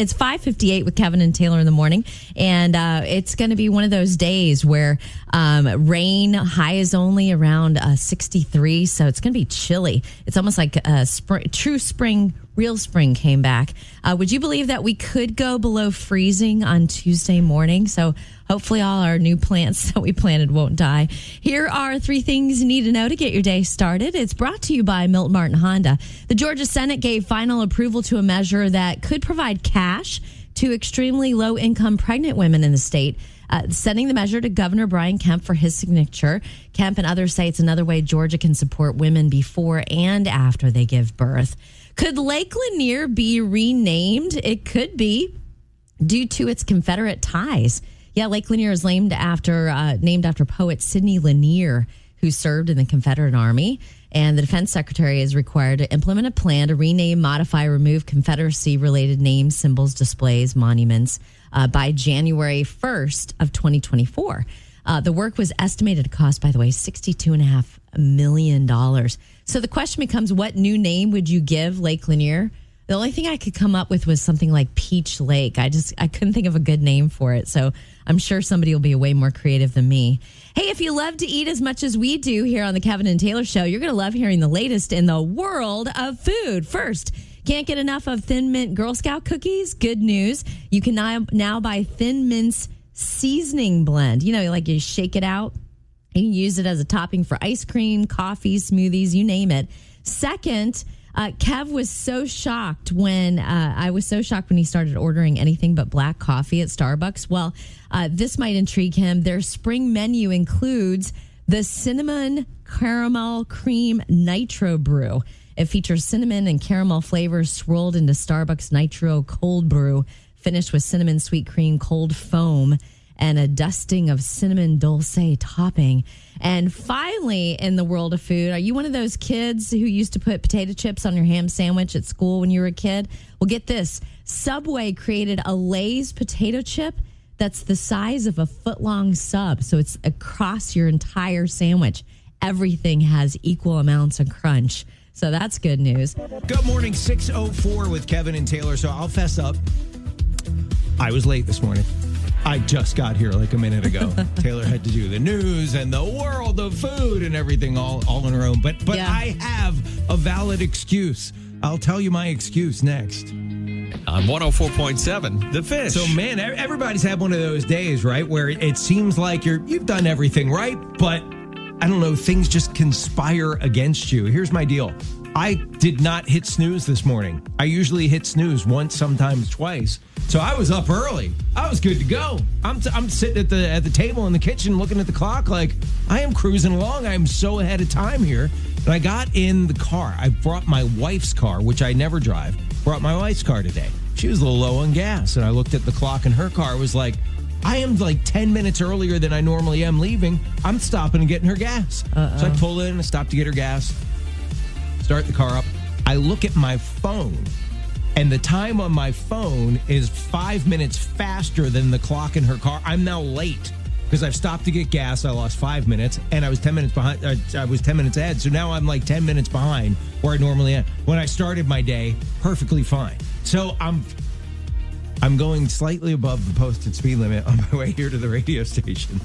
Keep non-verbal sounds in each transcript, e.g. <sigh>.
It's 5:58 with Kevin and Taylor in the morning, and uh, it's going to be one of those days where um, rain high is only around uh, 63, so it's going to be chilly. It's almost like a spring, true spring, real spring came back. Uh, would you believe that we could go below freezing on Tuesday morning? So hopefully, all our new plants <laughs> that we planted won't die. Here are three things you need to know to get your day started. It's brought to you by Milton Martin Honda. The Georgia Senate gave final approval to a measure that could provide cash to extremely low income pregnant women in the state. Uh, sending the measure to Governor Brian Kemp for his signature. Kemp and others say it's another way Georgia can support women before and after they give birth. Could Lake Lanier be renamed? It could be due to its Confederate ties. Yeah, Lake Lanier is named after uh, named after poet Sidney Lanier, who served in the Confederate Army. And the defense secretary is required to implement a plan to rename, modify, remove Confederacy related names, symbols, displays, monuments uh, by January 1st of 2024. Uh, the work was estimated to cost, by the way, $62.5 million. So the question becomes what new name would you give Lake Lanier? The only thing I could come up with was something like Peach Lake. I just I couldn't think of a good name for it. So I'm sure somebody will be way more creative than me. Hey, if you love to eat as much as we do here on the Kevin and Taylor show, you're going to love hearing the latest in the world of food. First, can't get enough of Thin Mint Girl Scout cookies? Good news. You can now, now buy Thin Mint's seasoning blend. You know, like you shake it out. You use it as a topping for ice cream, coffee, smoothies, you name it. Second, uh, Kev was so shocked when uh, I was so shocked when he started ordering anything but black coffee at Starbucks. Well, uh, this might intrigue him. Their spring menu includes the cinnamon caramel cream nitro brew. It features cinnamon and caramel flavors swirled into Starbucks nitro cold brew, finished with cinnamon sweet cream cold foam and a dusting of cinnamon dulce topping. And finally, in the world of food, are you one of those kids who used to put potato chips on your ham sandwich at school when you were a kid? Well, get this Subway created a Lay's potato chip that's the size of a foot long sub. So it's across your entire sandwich. Everything has equal amounts of crunch. So that's good news. Good morning, 604 with Kevin and Taylor. So I'll fess up. I was late this morning. I just got here like a minute ago. <laughs> Taylor had to do the news and the world of food and everything all, all on her own. But but Yeah. I have a valid excuse. I'll tell you my excuse next. On 104.7, The Fish. So man, everybody's had one of those days, right, where it seems like you're you've done everything right, but I don't know, things just conspire against you. Here's my deal. I did not hit snooze this morning. I usually hit snooze once, sometimes twice. So I was up early. I was good to go. I'm, t- I'm sitting at the at the table in the kitchen looking at the clock like I am cruising along. I'm so ahead of time here. And I got in the car. I brought my wife's car, which I never drive. Brought my wife's car today. She was a little low on gas, and I looked at the clock, and her car was like, I am like 10 minutes earlier than I normally am leaving. I'm stopping and getting her gas. So I pull in and stop to get her gas, start the car up. I look at my phone, and the time on my phone is five minutes faster than the clock in her car. I'm now late because I've stopped to get gas. I lost five minutes, and I was 10 minutes behind. Uh, I was 10 minutes ahead. So now I'm like 10 minutes behind where I normally am. When I started my day, perfectly fine. So I'm I'm going slightly above the posted speed limit on my <laughs> way here to the radio station.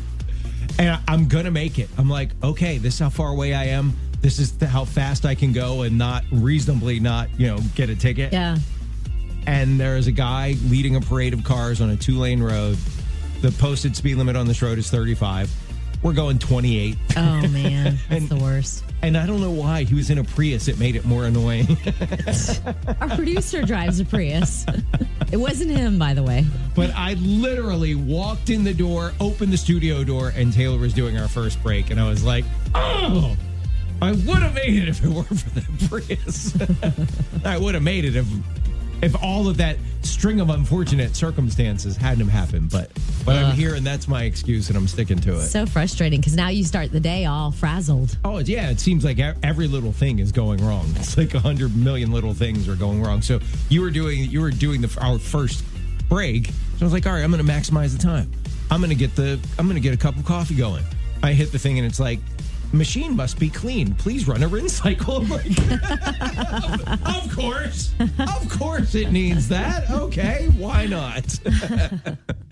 And I- I'm to make it. I'm like, okay, this is how far away I am. This is the, how fast I can go and not reasonably not, you know, get a ticket. Yeah. And there is a guy leading a parade of cars on a two lane road. The posted speed limit on this road is 35. We're going 28. Oh, man. <laughs> That's And- the worst. And I don't know why he was in a Prius. It made it more annoying. <laughs> Our producer drives a Prius. It wasn't him, by the way. But I literally walked in the door, opened the studio door, and Taylor was doing our first break. And I was like, oh, I would have made it if it weren't for the Prius. <laughs> I would have made it if if all of that string of unfortunate circumstances hadn't have happened. But but I'm here, and that's my excuse, and I'm sticking to it. So frustrating because now you start the day all frazzled. Oh yeah, it seems like every little thing is going wrong. It's like a hundred million little things are going wrong. So you were doing you were doing the our first break. So I was like, all right, I'm going to maximize the time. I'm going to get the I'm going to get a cup of coffee going. I hit the thing and it's like machine must be clean. Please run a rinse cycle. <laughs> Like, of course. Of course it needs that. Okay, why not? <laughs>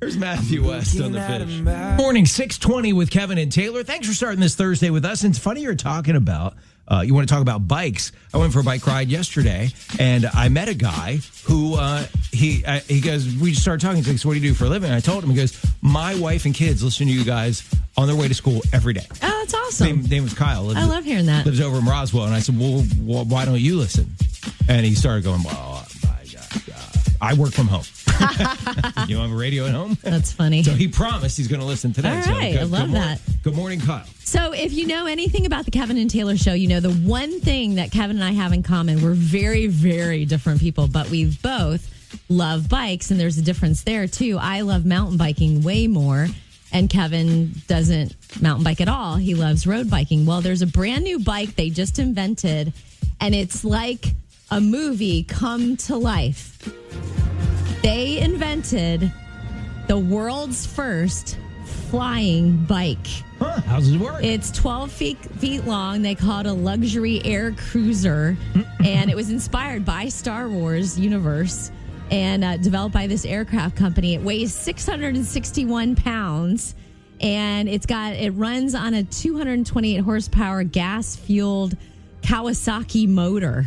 Here's Matthew West on the fish. Morning 620 with Kevin and Taylor. Thanks for starting this Thursday with us. And it's funny you're talking about uh, you want to talk about bikes. I went for a bike ride yesterday, and I met a guy who uh, he uh, he goes. We just started talking. He's like, "So what do you do for a living?" And I told him. He goes, "My wife and kids listen to you guys on their way to school every day." Oh, that's awesome. Name, name was Kyle. Lives, I love hearing that. Lives over in Roswell, and I said, "Well, why don't you listen?" And he started going, "Well, I, I work from home. <laughs> you have a radio at home." That's funny. So he promised he's going to listen today. All So good- I love good that. Good morning, Kyle. So, if you know anything about the Kevin and Taylor show, you know the one thing that Kevin and I have in common, we're very, very different people, but we both love bikes, and there's a difference there too. I love mountain biking way more, and Kevin doesn't mountain bike at all. He loves road biking. Well, there's a brand new bike they just invented, and it's like a movie come to life. They invented the world's first flying bike. Huh, how's it work? It's 12 feet, feet long. They call it a luxury air cruiser. and it was inspired by Star Wars universe and uh, developed by this aircraft company. It weighs 661 pounds and it's got, it runs on a 228 horsepower gas fueled Kawasaki motor.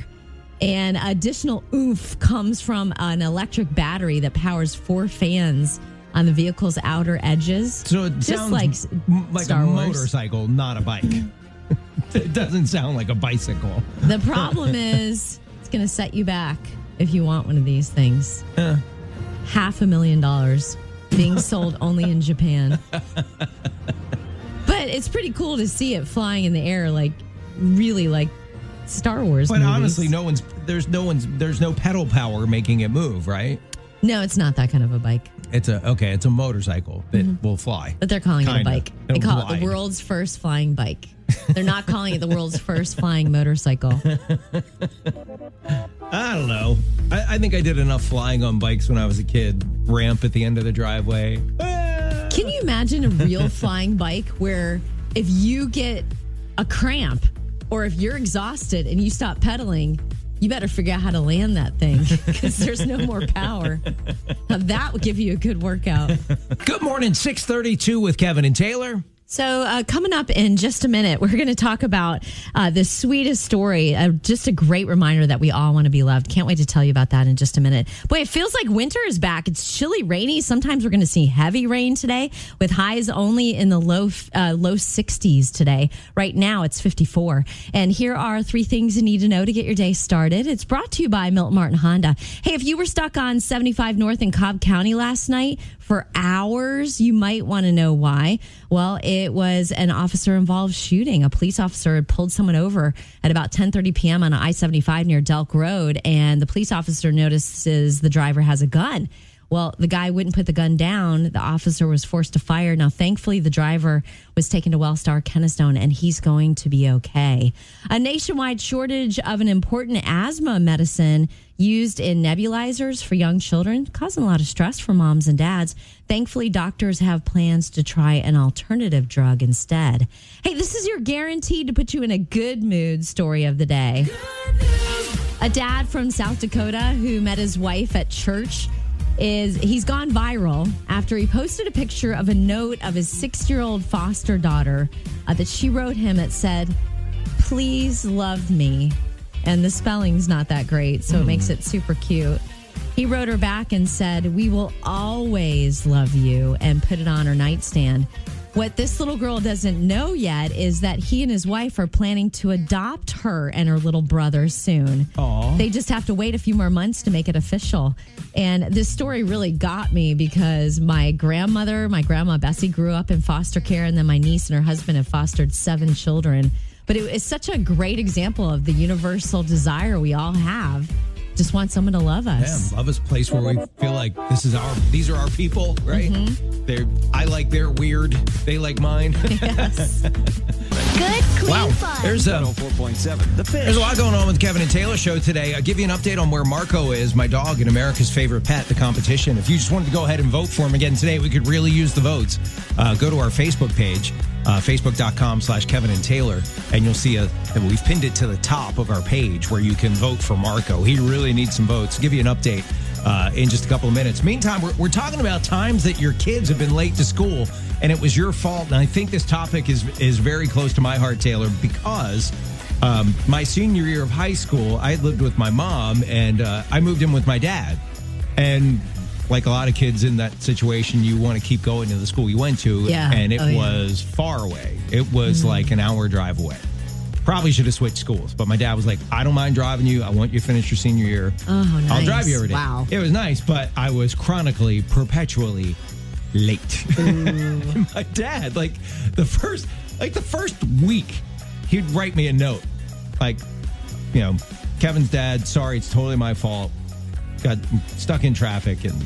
And additional oof comes from an electric battery that powers four fans on the vehicle's outer edges. So it just sounds like like Star a Wars. motorcycle, not a bike. <laughs> it doesn't sound like a bicycle. The problem <laughs> is it's going to set you back if you want one of these things. Half a million dollars being <laughs> sold only in Japan. But it's pretty cool to see it flying in the air, like really like Star Wars. But movies. honestly, no one's there's no one's there's no pedal power making it move, right? no, it's not that kind of a bike. It's a okay, it's a motorcycle that mm-hmm. will fly. But they're calling it Kinda. a bike. They call it the world's first flying bike. <laughs> They're not calling it the world's first flying motorcycle. <laughs> I don't know. I, I think I did enough flying on bikes when I was a kid. Ramp at the end of the driveway. Can you imagine a real <laughs> flying bike where if you get a cramp or if you're exhausted and you stop pedaling, you better figure out how to land that thing <laughs> because there's no more power. Now, that would give you a good workout. Good morning, six thirty-two with Kevin and Taylor. So, uh, coming up in just a minute, we're going to talk about uh, the sweetest story. Uh, just a great reminder that we all want to be loved. Can't wait to tell you about that in just a minute. Boy, it feels like winter is back. It's chilly, rainy. Sometimes we're going to see heavy rain today, with highs only in the low uh, low 60s today. Right now, it's 54. And here are three things you need to know to get your day started. It's brought to you by Milton Martin Honda. Hey, if you were stuck on 75 North in Cobb County last night for hours, you might want to know why. Well, it was an officer involved shooting. A police officer had pulled someone over at about 10:30 p.m. on I 75 near Delk Road, and the police officer notices the driver has a gun. Well, the guy wouldn't put the gun down. The officer was forced to fire. Now, thankfully, the driver was taken to Wellstar Kennestone and he's going to be okay. A nationwide shortage of an important asthma medicine used in nebulizers for young children, causing a lot of stress for moms and dads. Thankfully, doctors have plans to try an alternative drug instead. Hey, this is your guaranteed to put you in a good mood story of the day. A dad from South Dakota who met his wife at church is he's gone viral after he posted a picture of a note of his six year old foster daughter uh, that she wrote him that said, Please love me. And the spelling's not that great, so it makes it super cute. He wrote her back and said, We will always love you, and put it on her nightstand. What this little girl doesn't know yet is that he and his wife are planning to adopt her and her little brother soon. Aw. They just have to wait a few more months to make it official. And this story really got me because my grandmother, my grandma Bessie, grew up in foster care, and then my niece and her husband have fostered seven children. But it is such a great example of the universal desire we all have. Just want someone to love us. Yeah, love is a place where we feel like this is our these are our people, right? Mm-hmm. They're I like their weird, they like mine. <laughs> Yes. Good, clean Wow. fun. There's a 104.7 The Fish. There's a lot going on with Kevin and Taylor show today. I'll give you an update on where Marco is, my dog and America's favorite pet, the competition. If you just wanted to go ahead and vote for him again today, we could really use the votes. Uh, go to our Facebook page, uh, facebook.com slash Kevin and Taylor, and you'll see a, we've pinned it to the top of our page where you can vote for Marco. He really needs some votes. Give you an update uh, in just a couple of minutes. Meantime, we're, we're talking about times that your kids have been late to school and it was your fault. And I think this topic is is very close to my heart, Taylor, because um, my senior year of high school, I lived with my mom and uh, I moved in with my dad. And like a lot of kids in that situation, you want to keep going to the school you went to. Yeah. And it Oh, yeah. was far away. It was mm-hmm. like an hour drive away. Probably should have switched schools, but my dad was like, I don't mind driving you. I want you to finish your senior year. Oh, I'll drive you every day. Wow. It was nice, but I was chronically, perpetually late. <laughs> My dad, like the first, like the first week, he'd write me a note, like, you know, Kevin's dad, sorry, it's totally my fault. Got stuck in traffic and.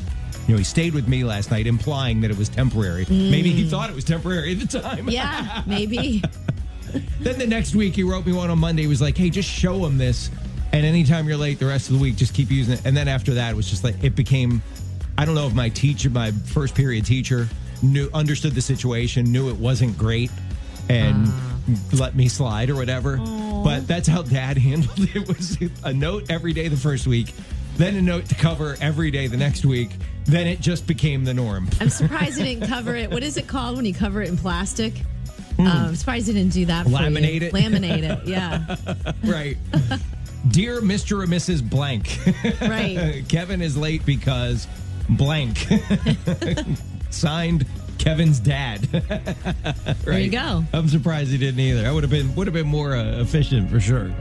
You know, he stayed with me last night, implying that it was temporary. Maybe he mm. thought it was temporary at the time. Yeah, <laughs> maybe. Then the next week, he wrote me one on Monday. He was like, "Hey, just show him this, and anytime you're late, the rest of the week, just keep using it." And then after that, it was just like it became. I don't know if my teacher, my first period teacher, knew understood the situation, knew it wasn't great, and ah. let me slide or whatever. But that's how Dad <laughs> handled it. It was a note every day the first week, then a note to cover every day the next week. Then it just became the norm. I'm surprised he didn't cover it. What is it called when you cover it in plastic? Um, I'm surprised he didn't do that. For. Laminate it? Laminate it. Yeah. <laughs> right. Dear Mr. or Mrs. Blank. Right. <laughs> Kevin is late because blank. <laughs> Signed Kevin's dad. There you go. I'm surprised he didn't either. I would have been would have been more uh, efficient for sure.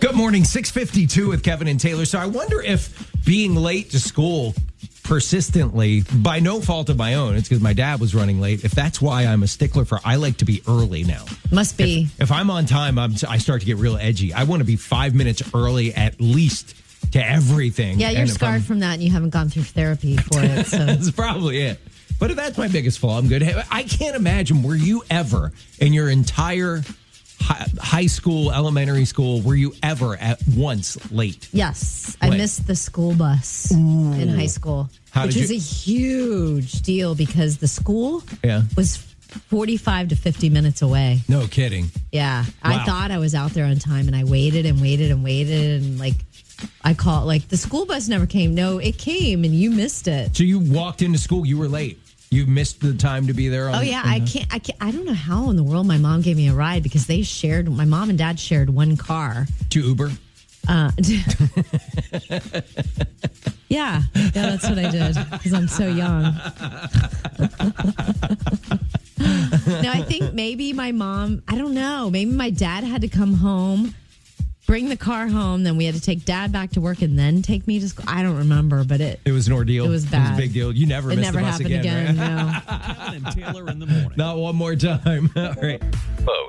Good morning, 652 with Kevin and Taylor. So I wonder if being late to school persistently by no fault of my own, it's because my dad was running late. If that's why I'm a stickler for I like to be early now. Must be. If I'm on time, I'm, I start to get real edgy. I want to be five minutes early at least to everything. Yeah, you're And if I'm- scarred from that and you haven't gone through therapy for it. So <laughs> That's probably it. But if that's my biggest flaw, I'm good. I can't imagine were you ever in your entire high school, elementary school, were you ever at once late? yes, I missed the school bus in high school, How which was you- a huge deal because the school Yeah. was 45 to 50 minutes away. No kidding. Yeah. Wow. I thought I was out there on time and I waited and waited and waited and like I called like the school bus never came. No, it came and you missed it. So you walked into school, you were late. You missed the time to be there. On, Oh yeah, I can't I can't I don't know how in the world my mom gave me a ride because they shared my mom and dad shared one car. to Uber. Uh <laughs> Yeah, yeah, that's what I did because I'm so young. <laughs> now I think maybe my mom, I don't know, maybe my dad had to come home, bring the car home, then we had to take dad back to work and then take me to school. I don't remember, but it It was an ordeal. It was bad. It was bad. a big deal. You never it missed never the bus happened again. again. right? No. <laughs> Taylor in the morning. Not one more time. <laughs> All right.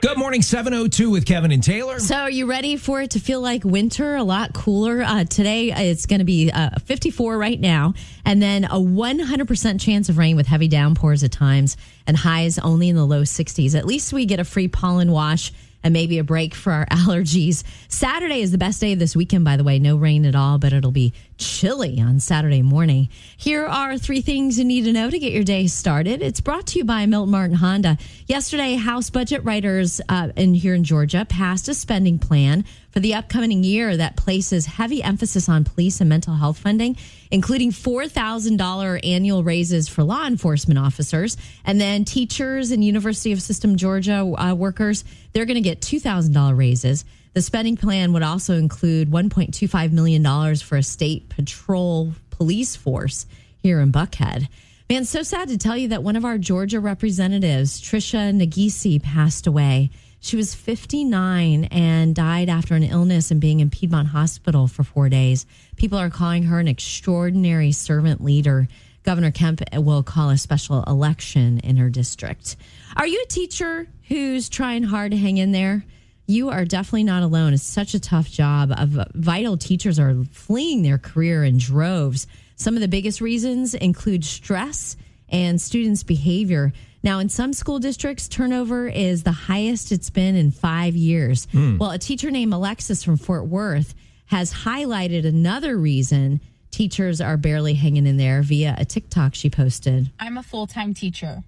Good morning, 702 with Kevin and Taylor. So, are you ready for it to feel like winter? A lot cooler uh, today. It's going to be uh, 54 right now, and then a 100% chance of rain with heavy downpours at times, and highs only in the low 60s. At least we get a free pollen wash and maybe a break for our <laughs> allergies. Saturday is the best day of this weekend, by the way. No rain at all, but it'll be chilly on Saturday morning. Here are three things you need to know to get your day started. It's brought to you by Milton Martin Honda. Yesterday, House budget writers uh, in here in Georgia passed a spending plan for the upcoming year that places heavy emphasis on police and mental health funding, including $4,000 annual raises for law enforcement officers. And then teachers and University of System Georgia uh, workers, they're going to get $2,000 raises. The spending plan would also include $1.25 million for a state patrol police force here in Buckhead. Man, so sad to tell you that one of our Georgia representatives, Trisha Nagisi, passed away. She was 59 and died after an illness and being in Piedmont Hospital for four days. People are calling her an extraordinary servant leader. Governor Kemp will call a special election in her district. Are you a teacher who's trying hard to hang in there? You are definitely not alone. It's such a tough job. Of uh, vital teachers are fleeing their career in droves. Some of the biggest reasons include stress and students' behavior. Now, in some school districts, turnover is the highest it's been in five years. Hmm. Well, a teacher named Alexis from Fort Worth has highlighted another reason teachers are barely hanging in there via a TikTok she posted. I'm a full time teacher,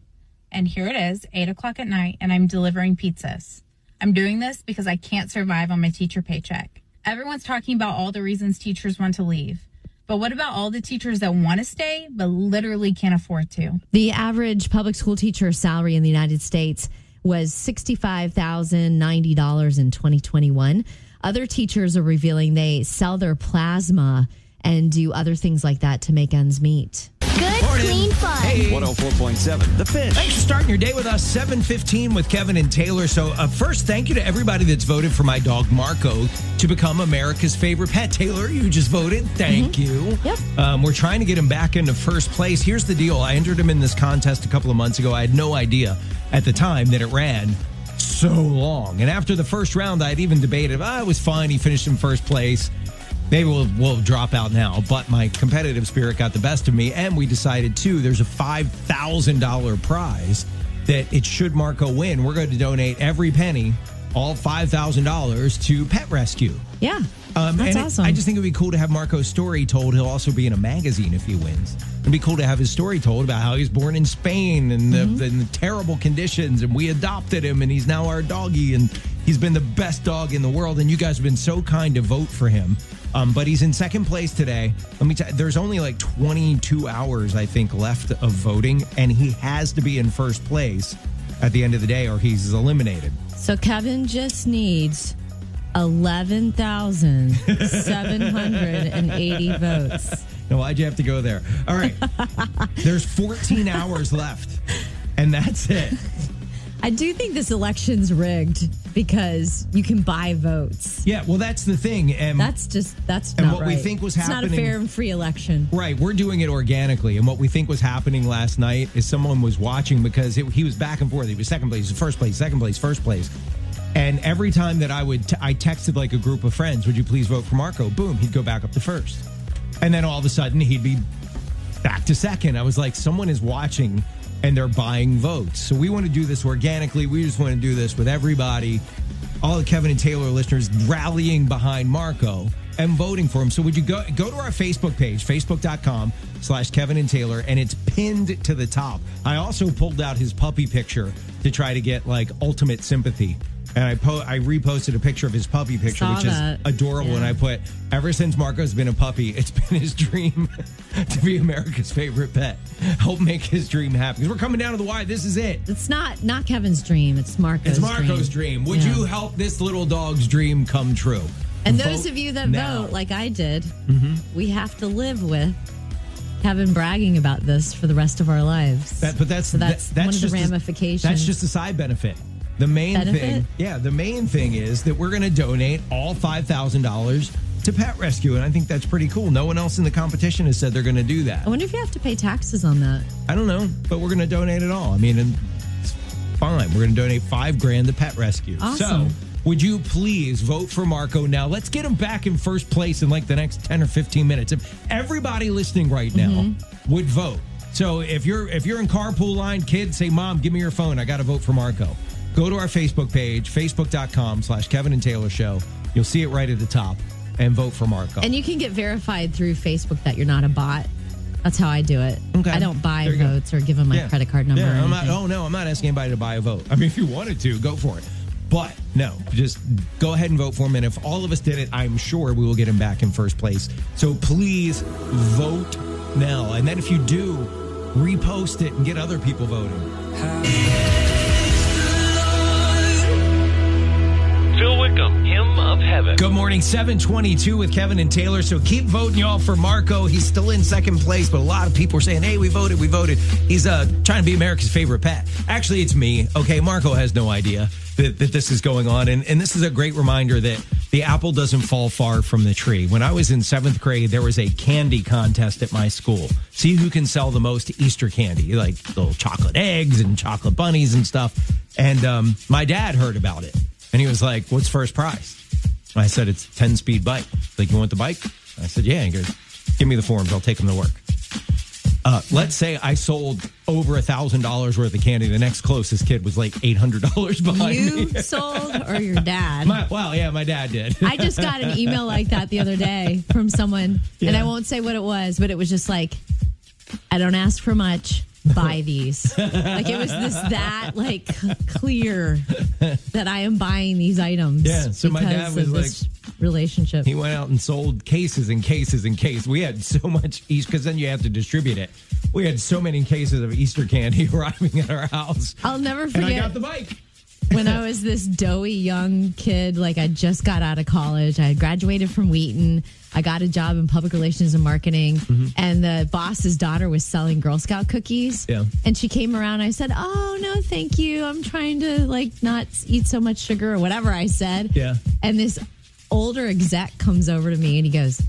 and here it is, 8 o'clock at night, and I'm delivering pizzas. I'm doing this because I can't survive on my teacher paycheck. Everyone's talking about all the reasons teachers want to leave. But what about all the teachers that want to stay but literally can't afford to? The average public school teacher salary in the United States was $65,090 in 2021. Other teachers are revealing they sell their plasma and do other things like that to make ends meet. Good, clean fun. Hey. 104.7 The Fish. Thanks for starting your day with us. 715 with Kevin and Taylor. So, uh, first, thank you to everybody that's voted for my dog Marco to become America's favorite pet. Taylor, you just voted. Thank you. Yep. Um, we're trying to get him back into first place. Here's the deal I entered him in this contest a couple of months ago. I had no idea at the time that it ran so long. And after the first round, I'd even debated, ah, it was fine. He finished in first place. Maybe we'll, we'll drop out now. But my competitive spirit got the best of me. And we decided, too, there's a $5,000 prize that it should Marco win. We're going to donate every penny, all $5,000 to Pet Rescue. Yeah. Um, that's and it- awesome. I just think it would be cool to have Marco's story told. He'll also be in a magazine if he wins. It'd be cool to have his story told about how he was born in Spain and the, Mm-hmm. the, the terrible conditions, and we adopted him, and he's now our doggy, and he's been the best dog in the world. And you guys have been so kind to vote for him. Um, but he's in second place today. Let me tell you, there's only like 22 hours, I think, left of voting, and he has to be in first place at the end of the day, or he's eliminated. so Kevin just needs 11,780 <laughs> votes. Now, why'd you have to go there? All right. <laughs> There's 14 hours left, and that's it. I do think this election's rigged because you can buy votes. Yeah, well, that's the thing. And That's just, that's And what we think was It's not a happening- fair and free election. right, we're doing it organically. And what we think was happening last night is someone was watching because it, he was back and forth. He was second place, first place, second place, first place. And every time that I would, t- I texted like a group of friends, would you please vote for Marco? Boom, he'd go back up to first. And then all of a sudden he'd be back to second. I was like, someone is watching and they're buying votes. So we want to do this organically. We just want to do this with everybody, all the Kevin and Taylor listeners rallying behind Marco and voting for him. So would you go go to our Facebook page, facebook.com slash Kevin and Taylor, and it's pinned to the top. I also pulled out his puppy picture to try to get like ultimate sympathy. And I po- I reposted a picture of his puppy picture, Saw which that. is adorable. And I put, ever since Marco's been a puppy, it's <laughs> been his dream <laughs> to be America's favorite pet. Help make his dream happen. Because we're coming down to the wire. This is it. It's not not Kevin's dream. It's Marco's. It's Marco's dream. Would Yeah. you help this little dog's dream come true? And those of you that now. vote, like I did, Mm-hmm. we have to live with Kevin bragging about this for the rest of our lives. That, but that's So that's that- one of the just a- ramifications. that's just a side benefit. The main Benefit? thing, yeah, the main thing is that we're going to donate all five thousand dollars to Pet Rescue, and I think that's pretty cool. No one else in the competition has said they're going to do that. I wonder if you have to pay taxes on that. I don't know, but we're going to donate it all. I mean, it's fine. We're going to donate five grand to Pet Rescue. Awesome. So, would you please vote for Marco now? Let's get him back in first place in like the next 10 or 15 minutes. If everybody listening right now Mm-hmm. would vote. So if you're if you're in carpool line, kids say, Mom, give me your phone. I got to vote for Marco. Go to our Facebook page, facebook.com slash Kevin and Taylor Show. You'll see it right at the top and vote for Marco. And you can get verified through Facebook that you're not a bot. That's how I do it. Okay. I don't buy you go. votes or give them my credit card number. Yeah, I'm not, oh no, I'm not asking anybody to buy a vote. I mean, if you wanted to, go for it. But no, just go ahead and vote for him. And if all of us did it, I'm sure we will get him back in first place. So please vote now. And then if you do, repost it and get other people voting. Phil Wickham, Heaven. Good morning, 722 with Kevin and Taylor. So keep voting, y'all, for Marco. He's still in second place, but a lot of people are saying, hey, we voted, we voted. He's uh, trying to be America's favorite pet. Actually, it's me. Okay, Marco has no idea that, that this is going on. And, and this is a great reminder that the apple doesn't fall far from the tree. When I was in seventh grade, there was a candy contest at my school. See who can sell the most Easter candy, like little chocolate eggs and chocolate bunnies and stuff. And um, my dad heard about it. And he was like, What's first prize? I said, It's 10 speed bike. Like, you want the bike? I said, Yeah. He goes, Give me the forms. I'll take them to work. Uh, let's say I sold over a thousand dollars worth of candy. The next closest kid was like eight hundred dollars behind You me. sold or your dad? My, well, yeah, my dad did. I just got an email like that the other day from someone, and I won't say what it was, but it was just like, I don't ask for much. Buy these. like it was this that like clear that I am buying these items. Yeah, so my dad was this relationship. He went out and sold cases and cases and cases. We had so much Easter because then you have to distribute it. We had so many cases of Easter candy <laughs> arriving at our house. I'll never And I forget got the bike. When I was this doughy young kid, like I just got out of college. I had graduated from Wheaton. I got a job in public relations and marketing. Mm-hmm. And the boss's daughter was selling Girl Scout cookies. Yeah. And she came around. I said, Oh, no, thank you. I'm trying to like not eat so much sugar or whatever I said. Yeah. And this older exec comes over to me and he goes,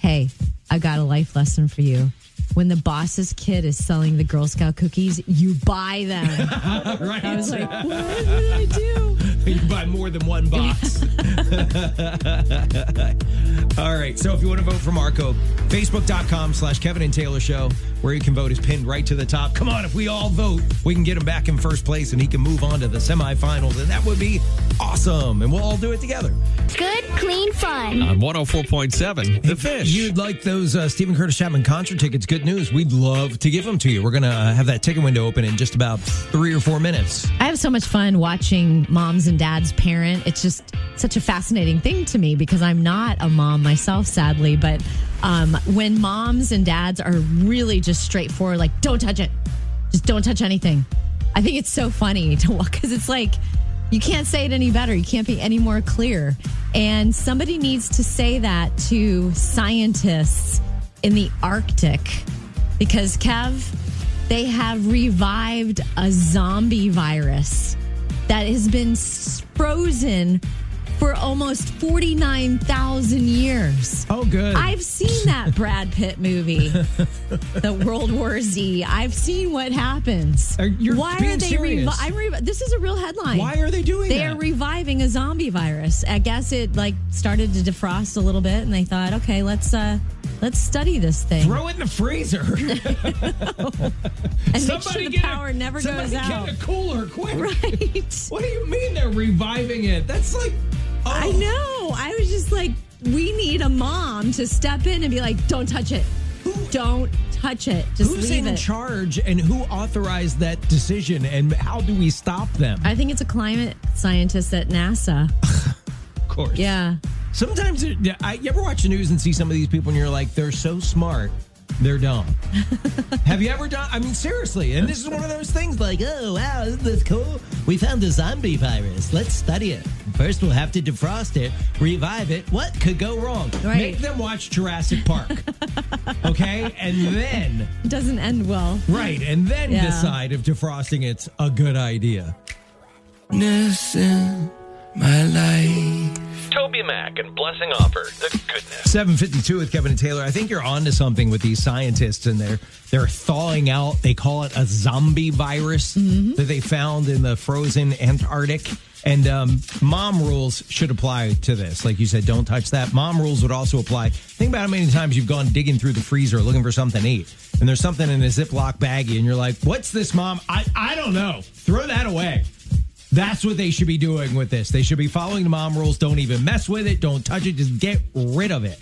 Hey, I got a life lesson for you. When the boss's kid is selling the Girl Scout cookies, you buy them. <laughs> right. I was like, what, did I do? <laughs> you buy more than one box. <laughs> All right. So if you want to vote for Marco, facebook.com slash Kevin and Taylor Show, where you can vote is pinned right to the top. Come on, if we all vote, we can get him back in first place and he can move on to the semifinals. And that would be awesome. And we'll all do it together. Good, clean fun. On 104.7, The Fish. You'd like those uh, Steven Curtis Chapman concert tickets? Good news. We'd love to give them to you. We're going to uh, have that ticket window open in just about three or four minutes. I have so much fun watching moms and dads parent. It's just such a fascinating thing to me because I'm not a mom myself, sadly. But um, when moms and dads are really just straightforward, like, don't touch it, just don't touch anything. I think it's so funny <laughs> to walk because it's like, you can't say it any better. You can't be any more clear. And somebody needs to say that to scientists in the Arctic because, Kev, they have revived a zombie virus that has been frozen for almost 49,000 years. Oh, good. I've seen that Brad Pitt movie, <laughs> the World War Z. I've seen what happens. Are- you're Why being are they? revi- this is a real headline. Why are they doing They that? are reviving a zombie virus. I guess it like started to defrost a little bit, and they thought, okay, let's uh let's study this thing Throw it in the freezer. <laughs> <laughs> and make sure the get a- power never goes out. Get a cooler, quick. Right. What do you mean they're reviving it? That's like, I oh. know. I was just like, we need a mom to step in and be like, don't touch it. Don't touch it. Just Who's leave in it. charge and who authorized that decision and how do we stop them? I think it's a climate scientist at NASA. <laughs> of course. Yeah. Sometimes it- I, you ever watch the news and see some of these people and you're like, they're so smart. They're dumb. <laughs> Have you ever done? I mean, seriously. And this is one of those things like, oh, wow, isn't this cool? We found a zombie virus. Let's study it. First, we'll have to defrost it, revive it. What could go wrong? Right. Make them watch Jurassic Park. <laughs> okay? And then, It doesn't end well. right, and then Yeah. decide if defrosting it's a good idea. in my life. Toby Mac and Blessing Offer, the goodness. 752 with Kevin and Taylor. I think you're onto something with these scientists and they're they're thawing out. They call it a zombie virus that they found in the frozen Antarctic. And um, mom rules should apply to this. Like you said, don't touch that. Mom rules would also apply. Think about how many times you've gone digging through the freezer looking for something to eat. And there's something in a Ziploc baggie, and you're like, what's this, mom? I, I don't know. Throw that away. That's what they should be doing with this. They should be following the mom rules. Don't even mess with it. Don't touch it. Just get rid of it.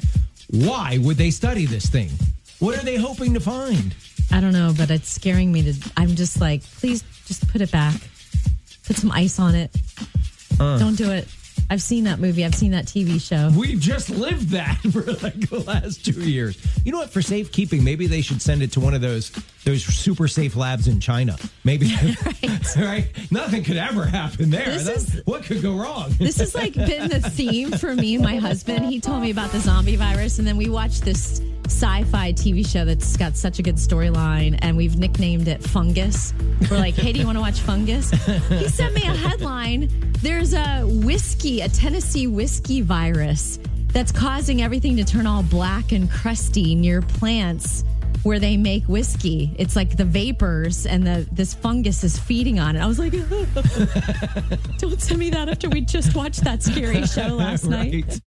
Why would they study this thing? What are they hoping to find? I don't know, but it's scaring me to. I'm just like, please just put it back. Put some ice on it. Don't do it. I've seen that movie. I've seen that TV show. We've just lived that <laughs> for like the last two years. You know what? For safekeeping, maybe they should send it to one of those those super safe labs in China. Maybe <laughs> Right. <laughs> right? Nothing could ever happen there. This That- is- what could go wrong? This has like been the theme for me and my husband. He told me about the zombie virus, and then we watched this sci-fi TV show that's got such a good storyline, and we've nicknamed it Fungus. We're like, hey, do you want to watch Fungus? He sent me a headline. There's a whiskey, a Tennessee whiskey virus that's causing everything to turn all black and crusty near plants where they make whiskey. It's like the vapors and the this fungus is feeding on it. I was like, <laughs> don't send me that after we just watched that scary <laughs> show last night. Right.